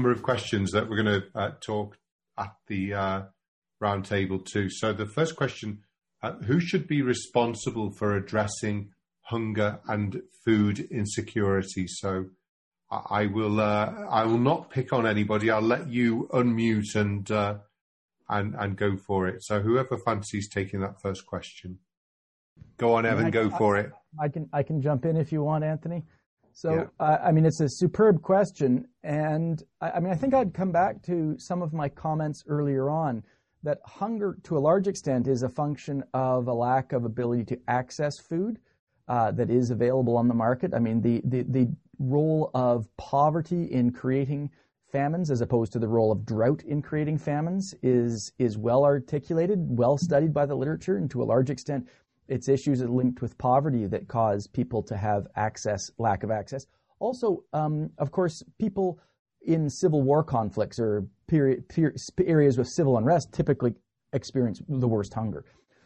number of questions that we're going to uh, talk at the uh, roundtable too. So the first question: uh, Who should be responsible for addressing hunger and food insecurity? So I, I will uh, I will not pick on anybody. I'll let you unmute and uh, and and go for it. So whoever fancies taking that first question, go on, Evan, I, go for it. I can I can jump in if you want, Anthony. So, yeah. uh, I mean, it's a superb question. And I, I, mean, I think I'd come back to some of my comments earlier on that hunger, to a large extent, is a function of a lack of ability to access food uh, that is available on the market. I mean, the, the, the role of poverty in creating famines as opposed to the role of drought in creating famines is, is well articulated, well studied by the literature, and to a large extent, it's issues linked with poverty that cause people to have access, lack of access. Also, um, of course, people in civil war conflicts or period, period, areas with civil unrest typically experience the worst hunger.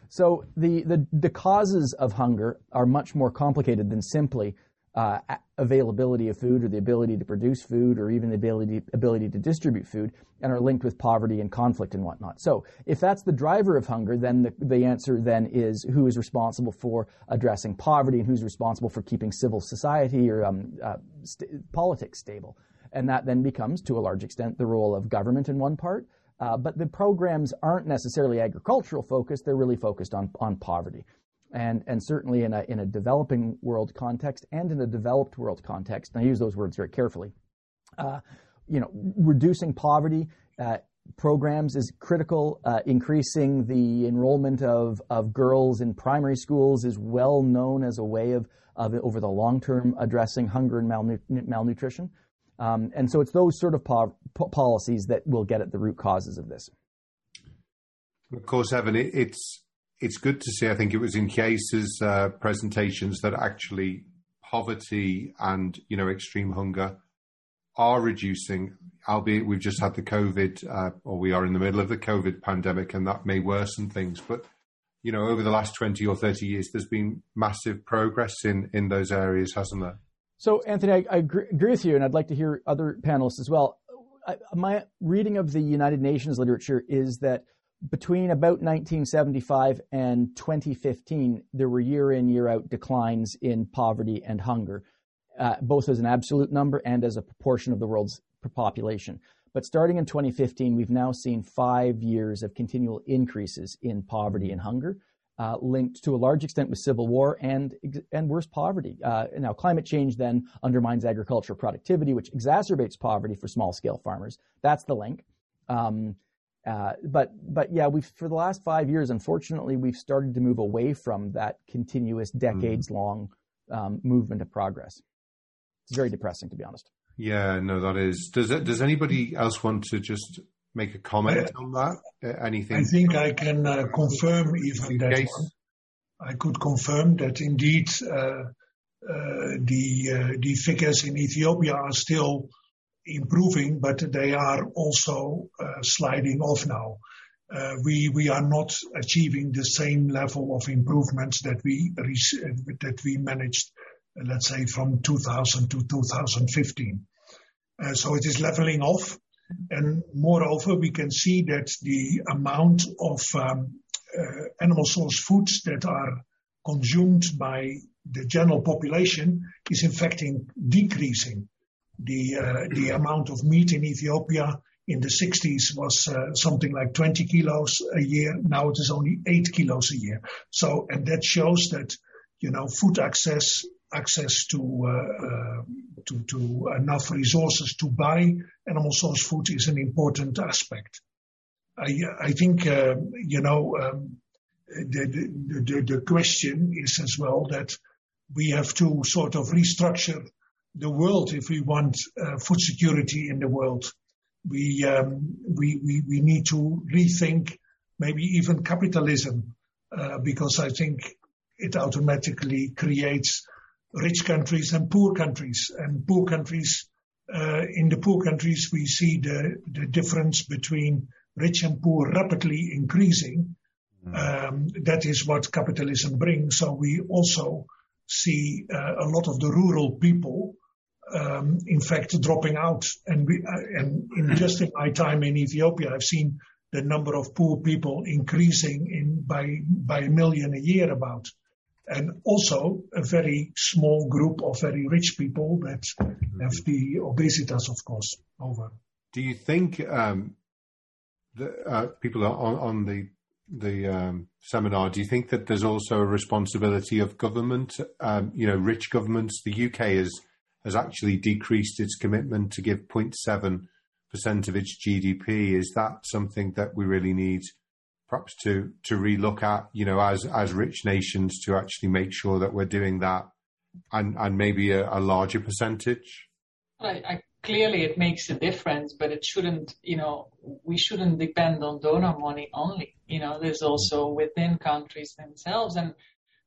So the, the, the causes of hunger are much more complicated than simply uh, availability of food or the ability to produce food or even the ability, ability to distribute food and are linked with poverty and conflict and whatnot. So if that's the driver of hunger, then the, the answer then is who is responsible for addressing poverty and who's responsible for keeping civil society or um, uh, st- politics stable. And that then becomes, to a large extent, the role of government in one part. Uh, but the programs aren't necessarily agricultural focused, they're really focused on, on poverty and and certainly in a in a developing world context and in a developed world context. And I use those words very carefully. Uh, you know, reducing poverty uh, programs is critical. Uh, increasing the enrollment of of girls in primary schools is well known as a way of of over the long term addressing hunger and malnu- malnutrition. Um, and so it's those sort of po- policies that will get at the root causes of this. Of course, Evan, it's it's good to see. I think it was in cases uh, presentations that actually poverty and you know extreme hunger are reducing. Albeit we've just had the COVID, uh, or we are in the middle of the COVID pandemic, and that may worsen things. But you know, over the last twenty or thirty years, there's been massive progress in in those areas, hasn't there? So, Anthony, I, I agree, agree with you, and I'd like to hear other panelists as well. I, my reading of the United Nations literature is that between about 1975 and 2015, there were year in, year out declines in poverty and hunger, uh, both as an absolute number and as a proportion of the world's population. But starting in 2015, we've now seen five years of continual increases in poverty and hunger, uh, linked to a large extent with civil war and and worse poverty. Uh, now, climate change then undermines agricultural productivity, which exacerbates poverty for small scale farmers. That's the link. Um, uh, but but yeah, we for the last five years, unfortunately, we've started to move away from that continuous, mm. decades long um, movement of progress. It's very depressing, to be honest. Yeah, no, that is. Does it, does anybody else want to just make a comment I, on that? Uh, anything? I think I can uh, confirm even that one. I could confirm that indeed uh, uh, the the figures in Ethiopia are still improving, but they are also uh, sliding off now. Uh, we we are not achieving the same level of improvements that we that we managed, let's say, from 2000 to 2015. Uh, so it is leveling off, and moreover, we can see that the amount of um, animal source foods that are consumed by the general population is in fact decreasing the uh, the amount of meat in Ethiopia in the 60s was uh, something like 20 kilos a year. Now it is only 8 kilos a year. So, and that shows that, you know, food access, access to, uh, uh, to, to enough resources to buy animal source food is an important aspect. I, I think, uh, you know, um, the, the, the, the question is as well that we have to sort of restructure the world if we want uh, food security in the world. We, um, we, we, we need to rethink maybe even capitalism, uh, because I think it automatically creates rich countries and poor countries. And poor countries, uh, in the poor countries, we see the, the difference between rich and poor rapidly increasing. Um, that is what capitalism brings. So we also see uh, a lot of the rural people um, in fact, dropping out. And, we, uh, and in just in my time in Ethiopia, I've seen the number of poor people increasing in by by a million a year about and also a very small group of very rich people that have the obesitas, of course, over. Do you think um, the uh, people on, on the the um, seminar? Do you think that there's also a responsibility of government? Um, you know, rich governments. The UK has has actually decreased its commitment to give 0.7 percent of its GDP. Is that something that we really need? perhaps to to relook at, you know, as as rich nations to actually make sure that we're doing that, and and maybe a, a larger percentage. I, I, clearly, it makes a difference, but it shouldn't. You know, we shouldn't depend on donor money only. You know, there's also within countries themselves, and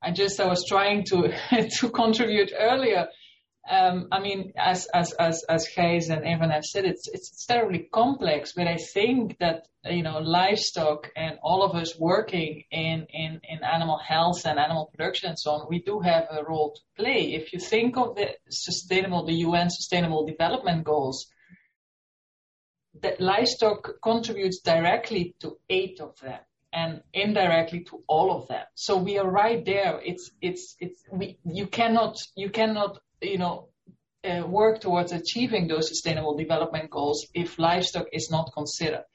I just I was trying to to contribute earlier um, I mean, as as as as Gijs and Evan have said, it's it's terribly complex. But I think that you know, livestock and all of us working in in in animal health and animal production and so on, we do have a role to play. If you think of the sustainable, the UN Sustainable Development Goals, that livestock contributes directly to eight of them and indirectly to all of them. So we are right there. It's it's it's we you cannot you cannot you know, uh, work towards achieving those sustainable development goals if livestock is not considered.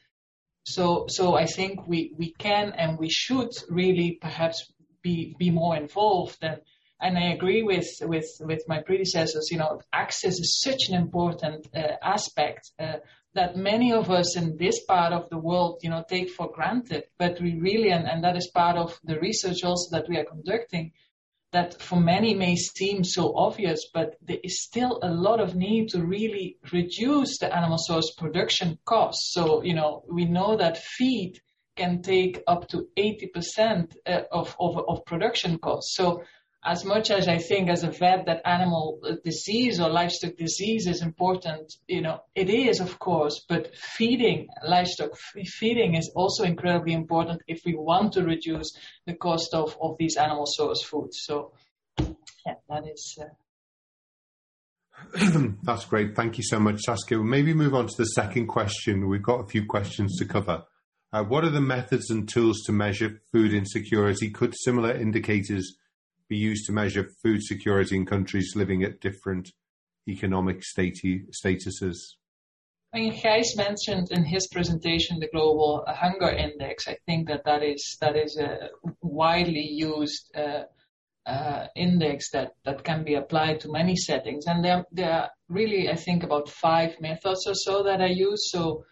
So, so I think we, we can and we should really perhaps be, be more involved and, and I agree with, with, with my predecessors, you know, access is such an important uh, aspect uh, that many of us in this part of the world, you know, take for granted. But we really, and, and that is part of the research also that we are conducting, that for many may seem so obvious, but there is still a lot of need to really reduce the animal source production costs. So, you know, we know that feed can take up to 80% uh, of, of, of production costs. So as much as I think as a vet that animal disease or livestock disease is important, you know, it is of course, but feeding, livestock feeding is also incredibly important if we want to reduce the cost of, of these animal source foods. So yeah, that is. Uh... That's great. Thank you so much, Saskia. We'll maybe move on to the second question. We've got a few questions to cover. Uh, what are the methods and tools to measure food insecurity? Could similar indicators be used to measure food security in countries living at different economic statuses? I mean, Gijs mentioned in his presentation the global hunger index. I think that that is that is a widely used uh, uh, index that that can be applied to many settings, and there there are really I think about five methods or so that I use. So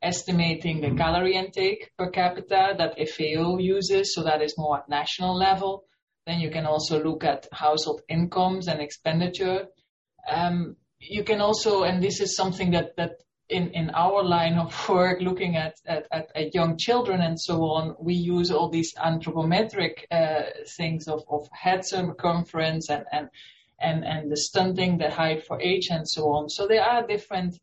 estimating the calorie intake per capita that FAO uses, so that is more at national level. Then you can also look at household incomes and expenditure. Um, you can also, and this is something that, that in, in our line of work, looking at, at, at, young children and so on, we use all these anthropometric uh, things of, of head circumference and, and, and, and the stunting, the height for age and so on. So there are different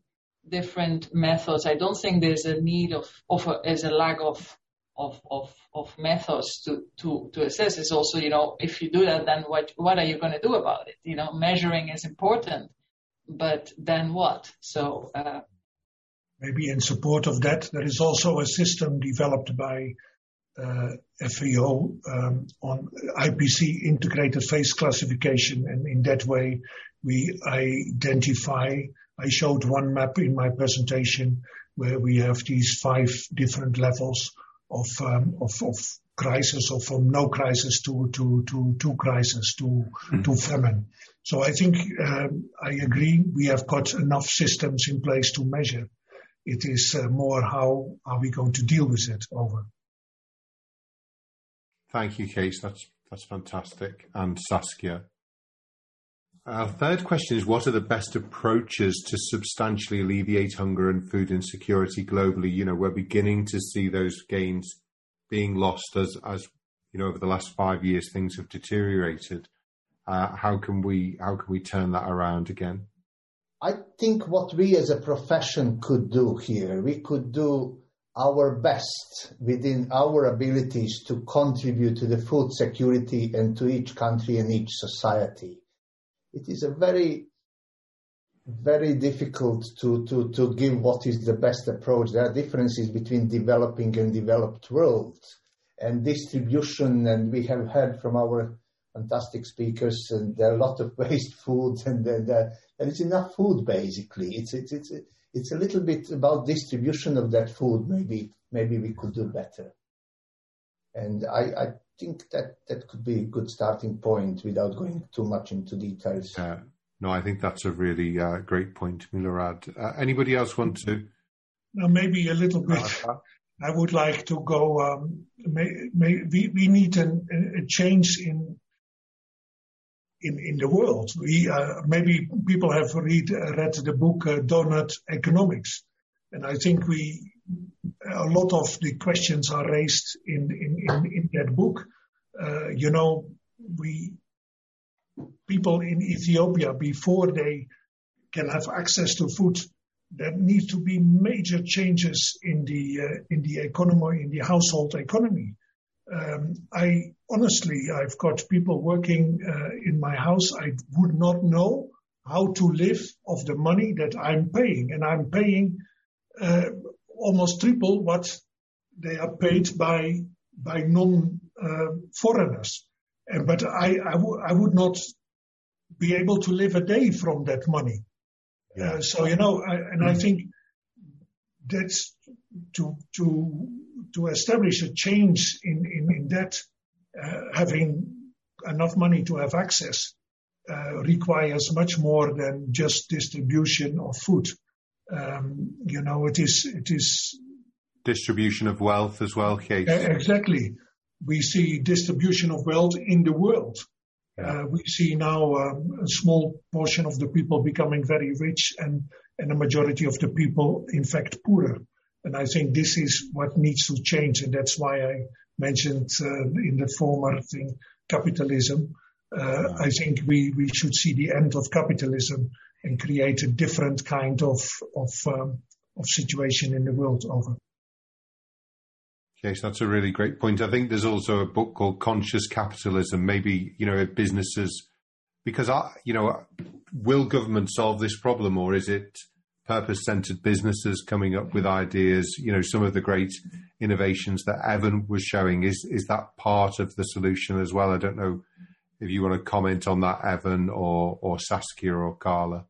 different methods. I don't think there's a need of, of a, there's a lack of of, of, of methods to, to, to assess is also, you know, if you do that, then what, what are you going to do about it? You know, measuring is important, but then what? So, uh, maybe in support of that, there is also a system developed by uh, FAO um, on IPC integrated phase classification, and in that way we identify. I showed one map in my presentation where we have these five different levels of, um, of, of crisis or from no crisis to, to, to, to crisis to, mm-hmm. to famine. So I think um, I agree we have got enough systems in place to measure. It is uh, more how are we going to deal with it over. Thank you, Case. That's that's fantastic. And Saskia. Our third question is what are the best approaches to substantially alleviate hunger and food insecurity globally? You know, we're beginning to see those gains being lost as, as you know, over the last five years things have deteriorated. Uh, how can we how can we turn that around again? I think what we as a profession could do here, we could do our best within our abilities to contribute to the food security and to each country and each society it is a very very difficult to, to, to give what is the best approach. There are differences between developing and developed worlds and distribution. And we have heard from our fantastic speakers, and there are a lot of waste food, and, and, uh, and it's enough food basically. It's, it's, it's, it's a little bit about distribution of that food. Maybe, maybe we could do better. And I, I think that that could be a good starting point without going too much into details. Yeah. No, I think that's a really uh, great point, Milorad. Uh, anybody else want to? Now, maybe a little bit. I would like to go. Um, may, may, we, we need an, a change in in in the world. We uh, maybe people have read read the book uh, Doughnut Economics, and I think we a lot of the questions are raised in in in, in that book. Uh, you know, we people in Ethiopia before they can have access to food. There needs to be major changes in the uh, in the economy, in the household economy. Um, I honestly, I've got people working uh, in my house. I would not know how to live of the money that I'm paying, and I'm paying uh, almost triple what they are paid by by non uh, foreigners. but I, I, w- I would not be able to live a day from that money. Yeah. Uh, so you know, I, and mm I think that's to to to establish a change in in, in that uh, having enough money to have access uh, requires much more than just distribution of food. Um, you know, it is it is distribution of wealth as well, Kees. Exactly. We see distribution of wealth in the world. Uh, we see now um, a small portion of the people becoming very rich and, and a majority of the people, in fact, poorer. And I think this is what needs to change. And that's why I mentioned uh, in the former thing, capitalism. Uh, yeah. I think we, we should see the end of capitalism and create a different kind of, of, um, of situation in the world over. Yes, that's a really great point. I think there's also a book called Conscious Capitalism. Maybe you know businesses, because I, you know, will government solve this problem, or is it purpose-centered businesses coming up with ideas? You know, some of the great innovations that Evan was showing is is that part of the solution as well? I don't know if you want to comment on that, Evan, or or Saskia or Carla.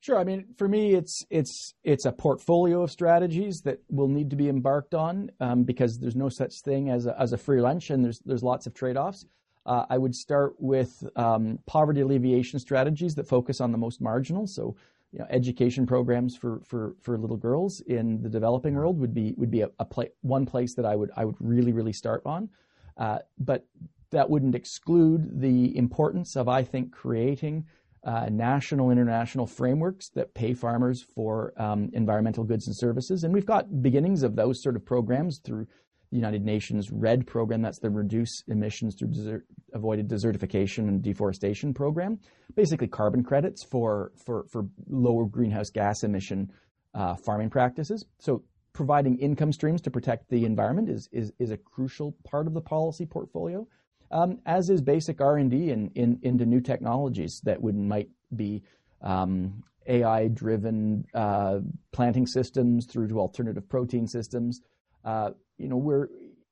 Sure. I mean, for me, it's it's it's a portfolio of strategies that will need to be embarked on um, because there's no such thing as a, as a free lunch, and there's there's lots of trade-offs. Uh, I would start with um, poverty alleviation strategies that focus on the most marginal. So, you know, education programs for, for, for little girls in the developing world would be would be a, a one place that I would I would really really start on. Uh, but that wouldn't exclude the importance of I think creating uh, national, international frameworks that pay farmers for um, environmental goods and services. And we've got beginnings of those sort of programs through the United Nations REDD program, that's the Reduce Emissions Through Desert, Avoided Desertification and Deforestation program. Basically, carbon credits for, for, for lower greenhouse gas emission uh, farming practices. So, providing income streams to protect the environment is, is, is a crucial part of the policy portfolio um, as is basic R&D in, in, into new technologies that would might be um, AI-driven uh, planting systems through to alternative protein systems. Uh, you know, we're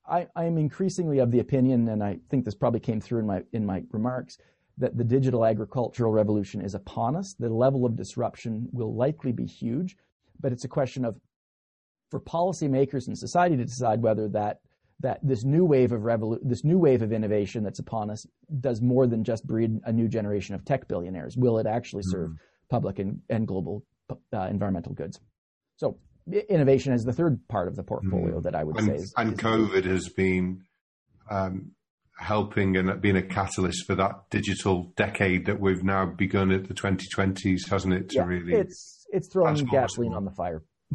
I, am increasingly of the opinion, and I think this probably came through in my in my remarks, that the digital agricultural revolution is upon us. The level of disruption will likely be huge, but it's a question of for policymakers and society to decide whether that that this new wave of revolu- this new wave of innovation that's upon us does more than just breed a new generation of tech billionaires. Will it actually hmm. serve mm. public and, and global uh, environmental goods? So innovation is the third part of the portfolio mm. that I would and, say. Is, and is COVID has been um, helping and being a catalyst for that digital decade that we've now begun at the 2020s, hasn't it? To yeah, really, it's it's throwing gasoline on the fire.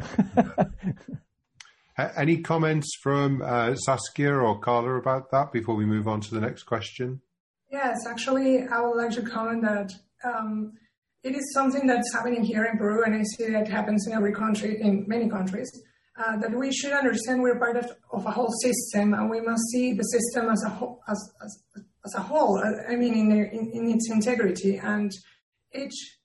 Any comments from uh, Saskia or Carla about that before we move on to the next question? Yes, actually, I would like to comment that um, it is something that's happening here in Peru, and I see that happens in every country, in many countries. Uh, that we should understand we're part of, of, a whole system, and we must see the system as a whole. As, as, as a whole, I mean, in, in, in its integrity, and each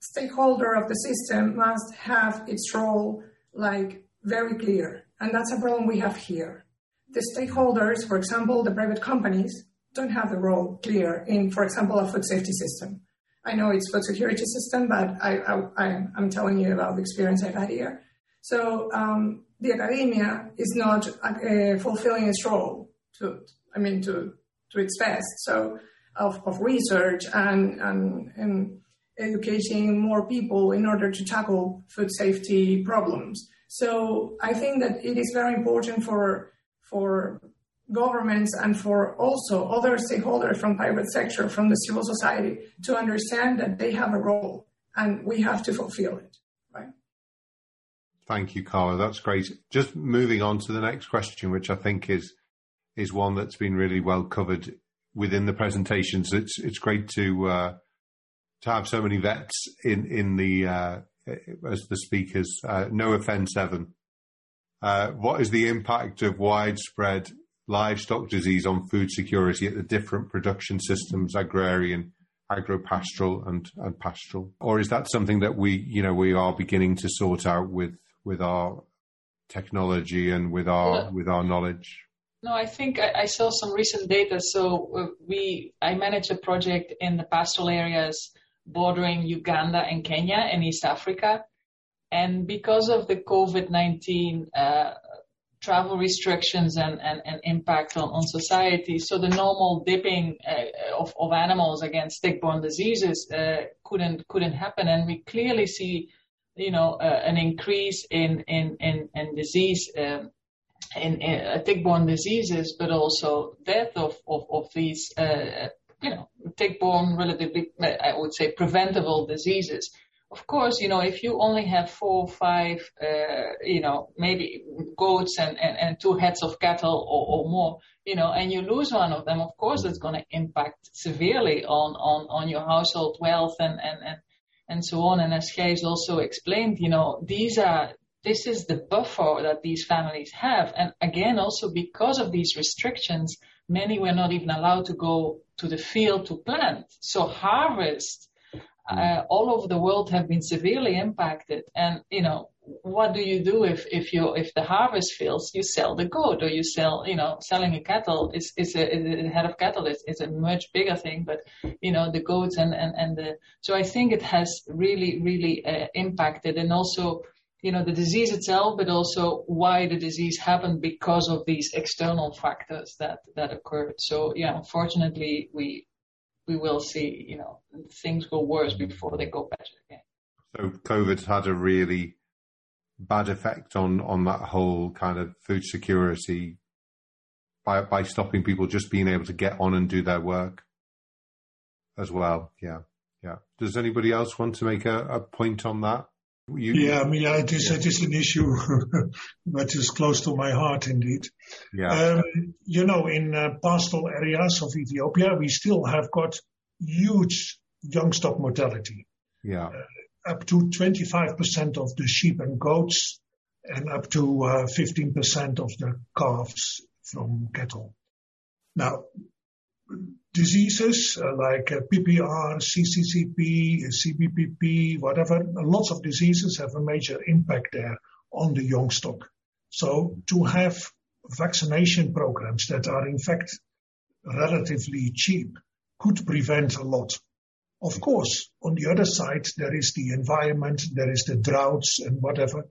stakeholder of the system must have its role like very clear. And that's a problem we have here. The stakeholders, for example, the private companies, don't have the role clear in, for example, a food safety system. I know it's food security system, but I, am telling you about the experience I've had here. So um, the academia is not uh, fulfilling its role to, I mean, to, to its best. So of, of research and, and, and educating more people in order to tackle food safety problems. So I think that it is very important for for governments and for also other stakeholders from private sector, from the civil society, to understand that they have a role and we have to fulfill it. Right. Thank you, Carla. That's great. Just moving on to the next question, which I think is is one that's been really well covered within the presentations. It's it's great to uh, to have so many vets in in the uh, as the speakers. Uh, no offence, Evan. Uh, what is the impact of widespread livestock disease on food security at the different production systems, agrarian, agropastoral, and, and pastoral? Or is that something that we, you know, we are beginning to sort out with with our technology and with our with our knowledge? No, I think I, I saw some recent data. So uh, we, I manage a project in the pastoral areas bordering Uganda and Kenya in East Africa. And because of the COVID-19 uh, travel restrictions and, and, and impact on, on society, so the normal dipping uh, of, of animals against tick-borne diseases uh, couldn't couldn't happen. And we clearly see, you know, uh, an increase in in in, in disease. Um, in, in uh, tick-borne diseases, but also death of, of, of these, uh, you know, tick-borne, relatively, I would say, preventable diseases. Of course, you know, if you only have four, or five, uh, you know, maybe goats and, and, and two heads of cattle or, or more, you know, and you lose one of them, of course, it's going to impact severely on, on, on your household wealth and, and, and, and so on. And as Gijs also explained, you know, these are this is the buffer that these families have. And again, also because of these restrictions, many were not even allowed to go to the field to plant. So harvest uh, mm. all over the world have been severely impacted. And you know, what do you do if if you if the harvest fails? You sell the goat, or you sell you know selling a cattle is is a, a head of cattle is, is a much bigger thing. But you know the goats and and and the so I think it has really really uh, impacted and also you know, the disease itself, but also why the disease happened because of these external factors that, that occurred. So yeah, unfortunately, we, we will see, you know, things go worse before they go better again. So COVID's had a really bad effect on, on that whole kind of food security by, by stopping people just being able to get on and do their work as well. Yeah. Yeah. Does anybody else want to make a, a point on that? You, yeah, I mean, yeah, it is, yeah. it is an issue that is close to my heart indeed. Yeah. Um, you know, in uh, pastoral areas of Ethiopia, we still have got huge young stock mortality. Yeah. Uh, up to 25% of the sheep and goats and up to uh, 15% of the calves from cattle. Now, diseases uh, like uh, PPR, CCPP, CBPP, whatever, lots of diseases have a major impact there on the young stock. So to have vaccination programs that are in fact relatively cheap could prevent a lot. Of course, on the other side, there is the environment, there is the droughts and whatever.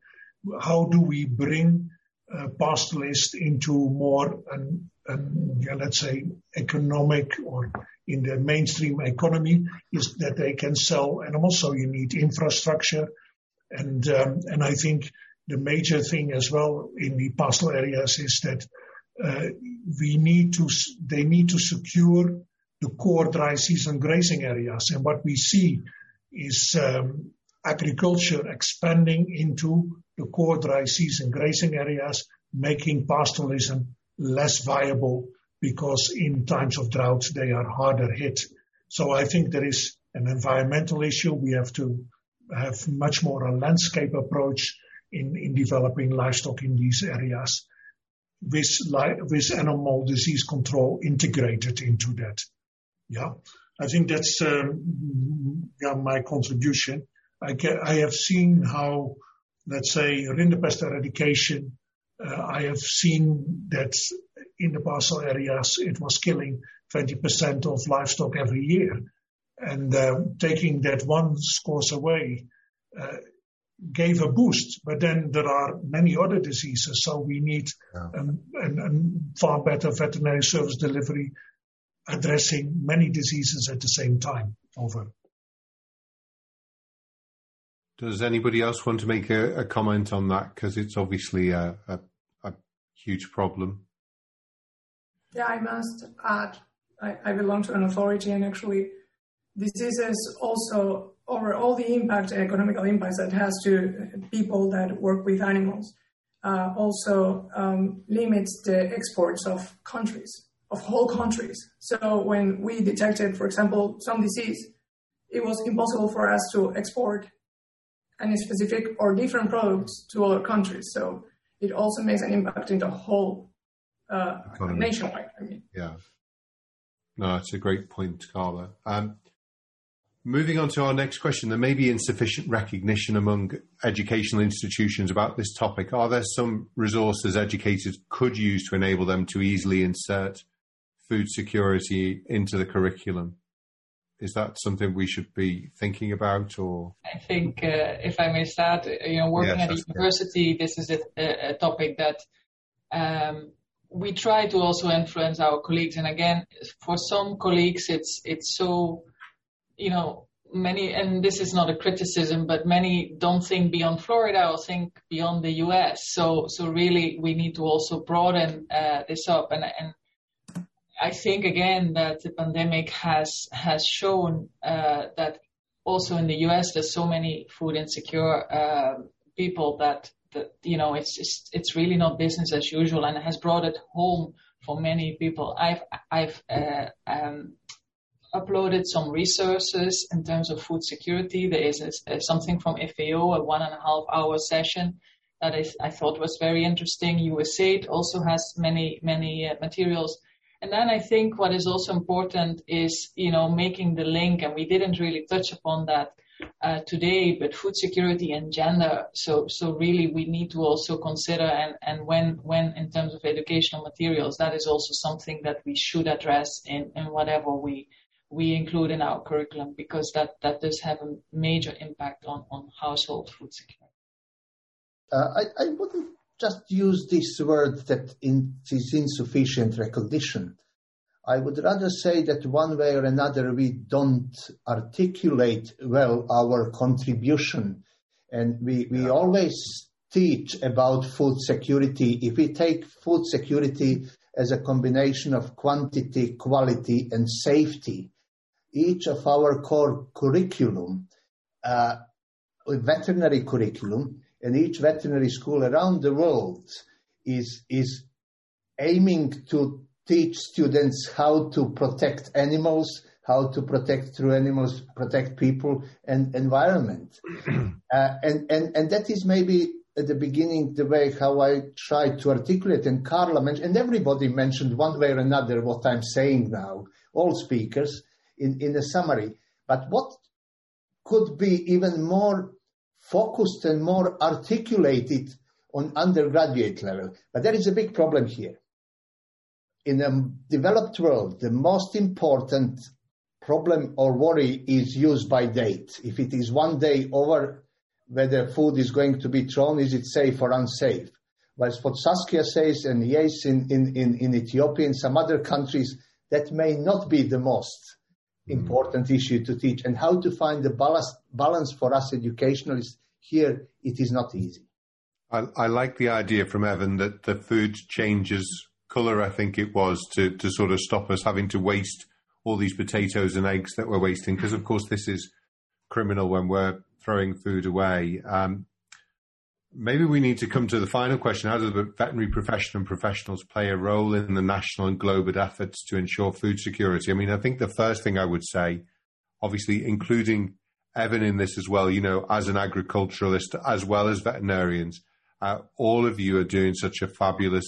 How do we bring uh, pastoralists into more an yeah, let's say, economic or in the mainstream economy is that they can sell animals. So you need infrastructure. And, um, and I think the major thing as well in the pastoral areas is that uh, we need to, they need to secure the core dry season grazing areas. And what we see is um, agriculture expanding into the core dry season grazing areas, making pastoralism less viable because in times of drought they are harder hit. So I think there is an environmental issue. We have to have much more a landscape approach in, in developing livestock in these areas with, with animal disease control integrated into that. Yeah. I think that's um, yeah, my contribution. I, I have seen how, let's say, rinderpest eradication, I have seen that in the parcel areas it was killing 20% of livestock every year. And uh, taking that one course away uh, gave a boost, but then there are many other diseases, so we need yeah. um, an, an far better veterinary service delivery addressing many diseases at the same time. Over. Does anybody else want to make a, a comment on that? Because it's obviously a, a, a, huge problem. Yeah, I must add, I, I belong to an authority, and actually, diseases also over all the impact, economical impacts that has to people that work with animals, uh, also um, limits the exports of countries, of whole countries. So when we detected, for example, some disease, it was impossible for us to export any specific or different products to other countries. So it also makes an impact in the whole uh, nationwide. I mean, yeah. No, it's a great point, Carla. Um, Moving on to our next question, there may be insufficient recognition among educational institutions about this topic. Are there some resources educators could use to enable them to easily insert food security into the curriculum? Is that something we should be thinking about, or? I think, uh, if I may start, you know, working yes, at a university, this is a, a topic that um, we try to also influence our colleagues. And again, for some colleagues, it's it's so you know, many, and this is not a criticism, but many don't think beyond Florida or think beyond the U.S. So, so really, we need to also broaden uh, this up. And, and I think again that the pandemic has has shown uh, that also in the U.S. there's so many food insecure uh, people that that you know it's just, it's really not business as usual, and has brought it home for many people. I've I've uh, um, uploaded some resources in terms of food security. There is a, a, something from FAO, a one and a half hour session that I, I thought was very interesting. USAID also has many, many uh, materials. And then I think what is also important is, you know, making the link, and we didn't really touch upon that uh, today, but food security and gender. So, so really we need to also consider and, and when, when in terms of educational materials, that is also something that we should address in, in whatever we, we include in our curriculum because that, that does have a major impact on, on household food security. Uh, I, I wouldn't just use this word that in, is insufficient recognition. I would rather say that one way or another we don't articulate well our contribution. And we, we always teach about food security. If we take food security as a combination of quantity, quality, and safety, each of our core curriculum, uh, veterinary curriculum, and each veterinary school around the world is, is aiming to teach students how to protect animals, how to protect through animals, protect people and environment. uh, and, and, and that is maybe at the beginning the way how I tried to articulate and Carla mentioned, and everybody mentioned one way or another what I'm saying now, all speakers in, in a summary. But what could be even more focused and more articulated on undergraduate level? But there is a big problem here. In a developed world, the most important problem or worry is use by date. If it is one day over whether food is going to be thrown, is it safe or unsafe? Whilst what Saskia says and yes in, in, in, in Ethiopia and some other countries, that may not be the most important issue to teach. And how to find the balance, balance for us educationalists here it is not easy. I, I, like the idea from evan that the food changes color i think it was to, to sort of stop us having to waste all these potatoes and eggs that we're wasting. Because of course this is criminal when we're throwing food away. Um, maybe we need to come to the final question. How do the veterinary profession and professionals play a role in the national and global efforts to ensure food security? I mean, I think the first thing I would say, obviously, including Evan in this as well, you know, as an agriculturalist as well as veterinarians, uh, all of you are doing such a fabulous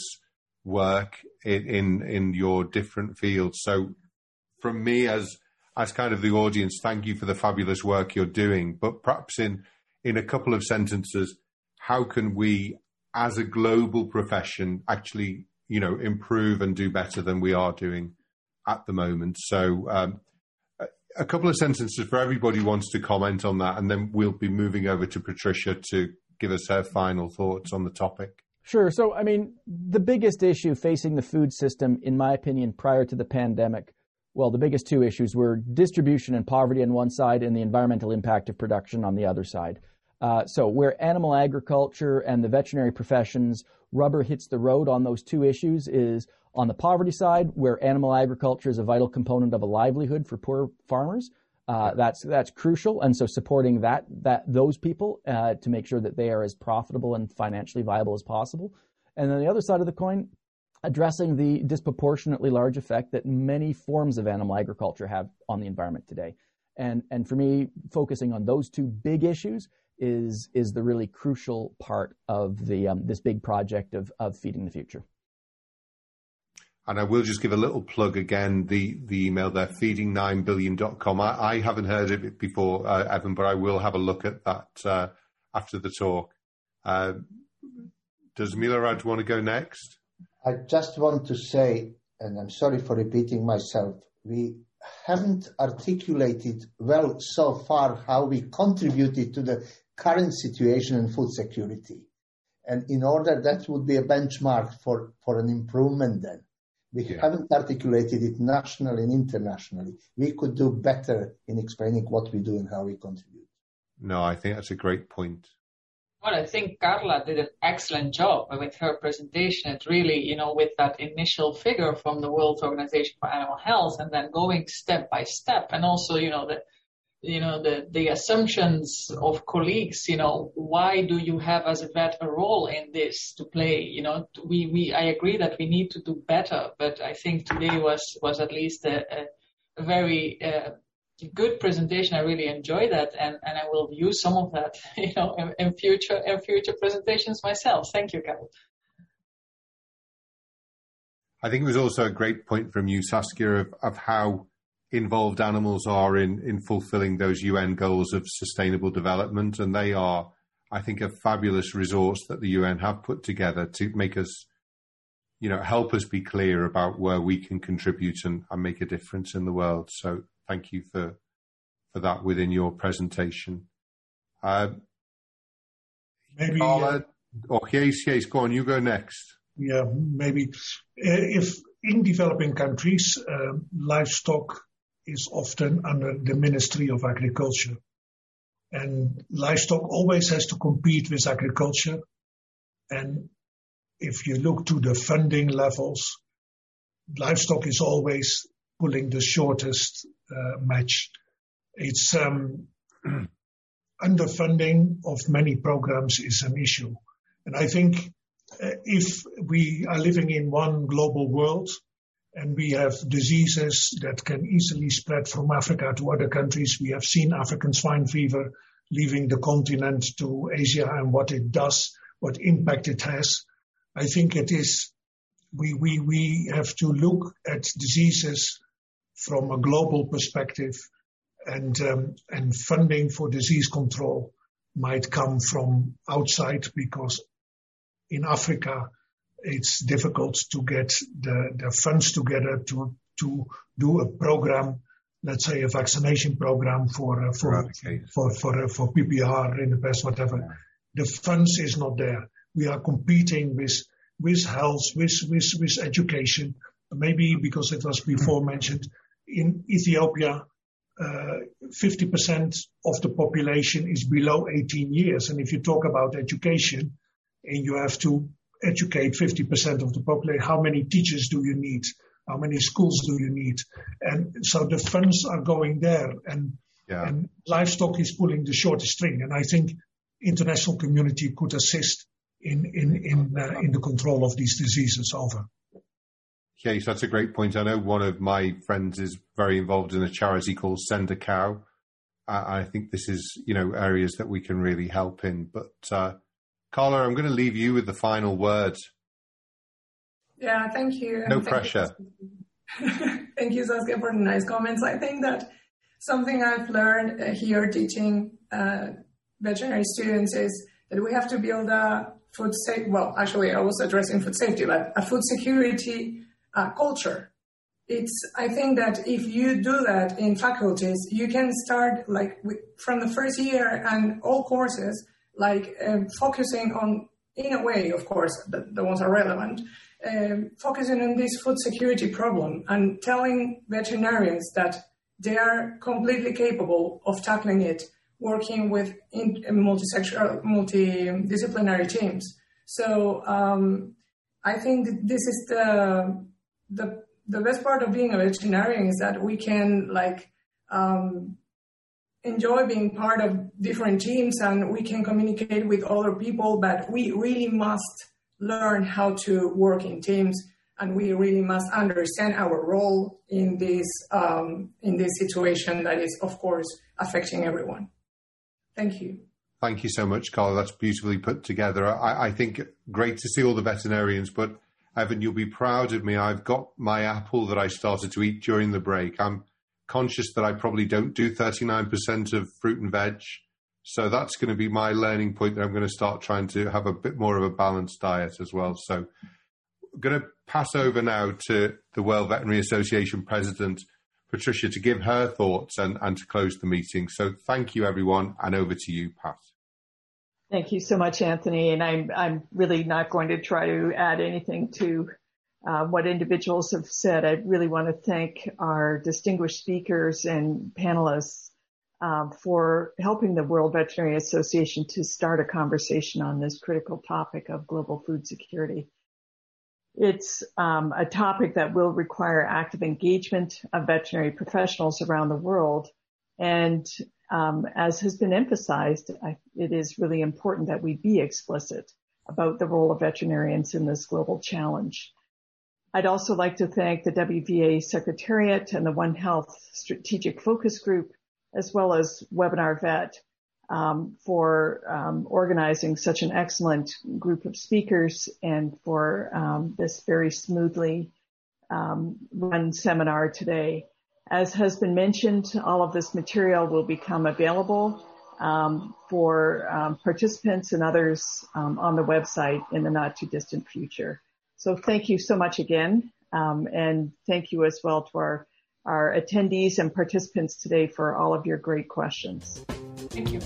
work in, in, in your different fields. So, from me as as kind of the audience, thank you for the fabulous work you're doing. But perhaps in in a couple of sentences, how can we, as a global profession, actually, you know, improve and do better than we are doing at the moment? So, um, a couple of sentences for everybody who wants to comment on that, and then we'll be moving over to Patricia to give us her final thoughts on the topic. Sure. So, I mean, the biggest issue facing the food system, in my opinion, prior to the pandemic, well, the biggest two issues were distribution and poverty on one side and the environmental impact of production on the other side. Uh, so, where animal agriculture and the veterinary professions rubber hits the road on those two issues is on the poverty side, where animal agriculture is a vital component of a livelihood for poor farmers. Uh, that's that's crucial, and so supporting that that those people uh, to make sure that they are as profitable and financially viable as possible. And then the other side of the coin, addressing the disproportionately large effect that many forms of animal agriculture have on the environment today. And and for me, focusing on those two big issues is is the really crucial part of the um, this big project of of feeding the future. And I will just give a little plug again, the, the email there, feeding9billion.com. I, I haven't heard of it before, uh, Evan, but I will have a look at that uh, after the talk. Uh, does Milorad want to go next? I just want to say, and I'm sorry for repeating myself, we haven't articulated well so far how we contributed to the current situation in food security. And in order, that would be a benchmark for, for an improvement then. We yeah. haven't articulated it nationally and internationally. We could do better in explaining what we do and how we contribute. No, I think that's a great point. Well, I think Carla did an excellent job with her presentation. It really, you know, with that initial figure from the World Organization for Animal Health and then going step by step and also, you know, the you know, the, the assumptions of colleagues, you know, why do you have as a vet a role in this to play? You know, we, we, I agree that we need to do better, but I think today was, was at least a, a, very, uh, good presentation. I really enjoy that and, and I will use some of that, you know, in, in future, in future presentations myself. Thank you, Carol. I think it was also a great point from you, Saskia, of, of how involved animals are in, in fulfilling those UN goals of sustainable development. And they are, I think, a fabulous resource that the UN have put together to make us, you know, help us be clear about where we can contribute and, and make a difference in the world. So thank you for, for that within your presentation. Uh, maybe. Carla, uh, oh, yes, yes, go on, you go next. Yeah, maybe. If in developing countries, uh, livestock is often under the Ministry of Agriculture. And livestock always has to compete with agriculture. And if you look to the funding levels, livestock is always pulling the shortest uh, match. It's um, underfunding of many programs is an issue. And I think uh, if we are living in one global world, and we have diseases that can easily spread from Africa to other countries. We have seen African swine fever leaving the continent to Asia and what it does, what impact it has. I think it is, we, we, we have to look at diseases from a global perspective and, um, and funding for disease control might come from outside because in Africa, it's difficult to get the, the funds together to, to do a program, let's say a vaccination program for, uh, for, for, for, uh, for PPR in the past, whatever. Yeah. The funds is not there. We are competing with, with health, with, with, with education. Maybe because it was before mm-hmm. mentioned in Ethiopia, uh, 50% of the population is below 18 years. And if you talk about education and you have to educate 50% of the population, how many teachers do you need? How many schools do you need? And so the funds are going there and, yeah. and livestock is pulling the shortest string. And I think international community could assist in, in, in, uh, in the control of these diseases over. Okay, so that's a great point. I know one of my friends is very involved in a charity called Send a Cow. Uh, I think this is, you know, areas that we can really help in. But uh, Carla, I'm going to leave you with the final word. Yeah, thank you. No pressure. thank you, Saskia, for the nice comments. I think that something I've learned uh, here teaching uh, veterinary students is that we have to build a food safety. Well, actually, I was addressing food safety, but a food security uh, culture. It's. I think that if you do that in faculties, you can start like with, from the first year and all courses, like um, focusing on, in a way, of course, the, the ones are relevant. Um, focusing on this food security problem and telling veterinarians that they are completely capable of tackling it working with in, multisectoral, multidisciplinary teams. So um, I think this is the, the the best part of being a veterinarian is that we can like um, enjoy being part of different teams and we can communicate with other people. But we really must learn how to work in teams and we really must understand our role in this um, in this situation that is, of course, affecting everyone. Thank you. Thank you so much, Carla. That's beautifully put together. I, I think great to see all the veterinarians, but Evan, you'll be proud of me. I've got my apple that I started to eat during the break. I'm conscious that I probably don't do 39% of fruit and veg. So that's going to be my learning point that I'm going to start trying to have a bit more of a balanced diet as well. So I'm going to pass over now to the World Veterinary Association president, Patricia, to give her thoughts and, and to close the meeting. So thank you, everyone, and over to you, Pat. Thank you so much, Anthony. And I'm, I'm really not going to try to add anything to uh, what individuals have said. I really want to thank our distinguished speakers and panelists um, for helping the World Veterinary Association to start a conversation on this critical topic of global food security. It's um, a topic that will require active engagement of veterinary professionals around the world. And um, as has been emphasized, I, it is really important that we be explicit about the role of veterinarians in this global challenge. I'd also like to thank the WVA Secretariat and the One Health Strategic Focus Group, as well as Webinar Vet, um, for um, organizing such an excellent group of speakers and for um, this very smoothly um, run seminar today. As has been mentioned, all of this material will become available um, for um, participants and others on the website in the not too distant future. So thank you so much again, um, and thank you as well to our, our attendees and participants today for all of your great questions. Thank you.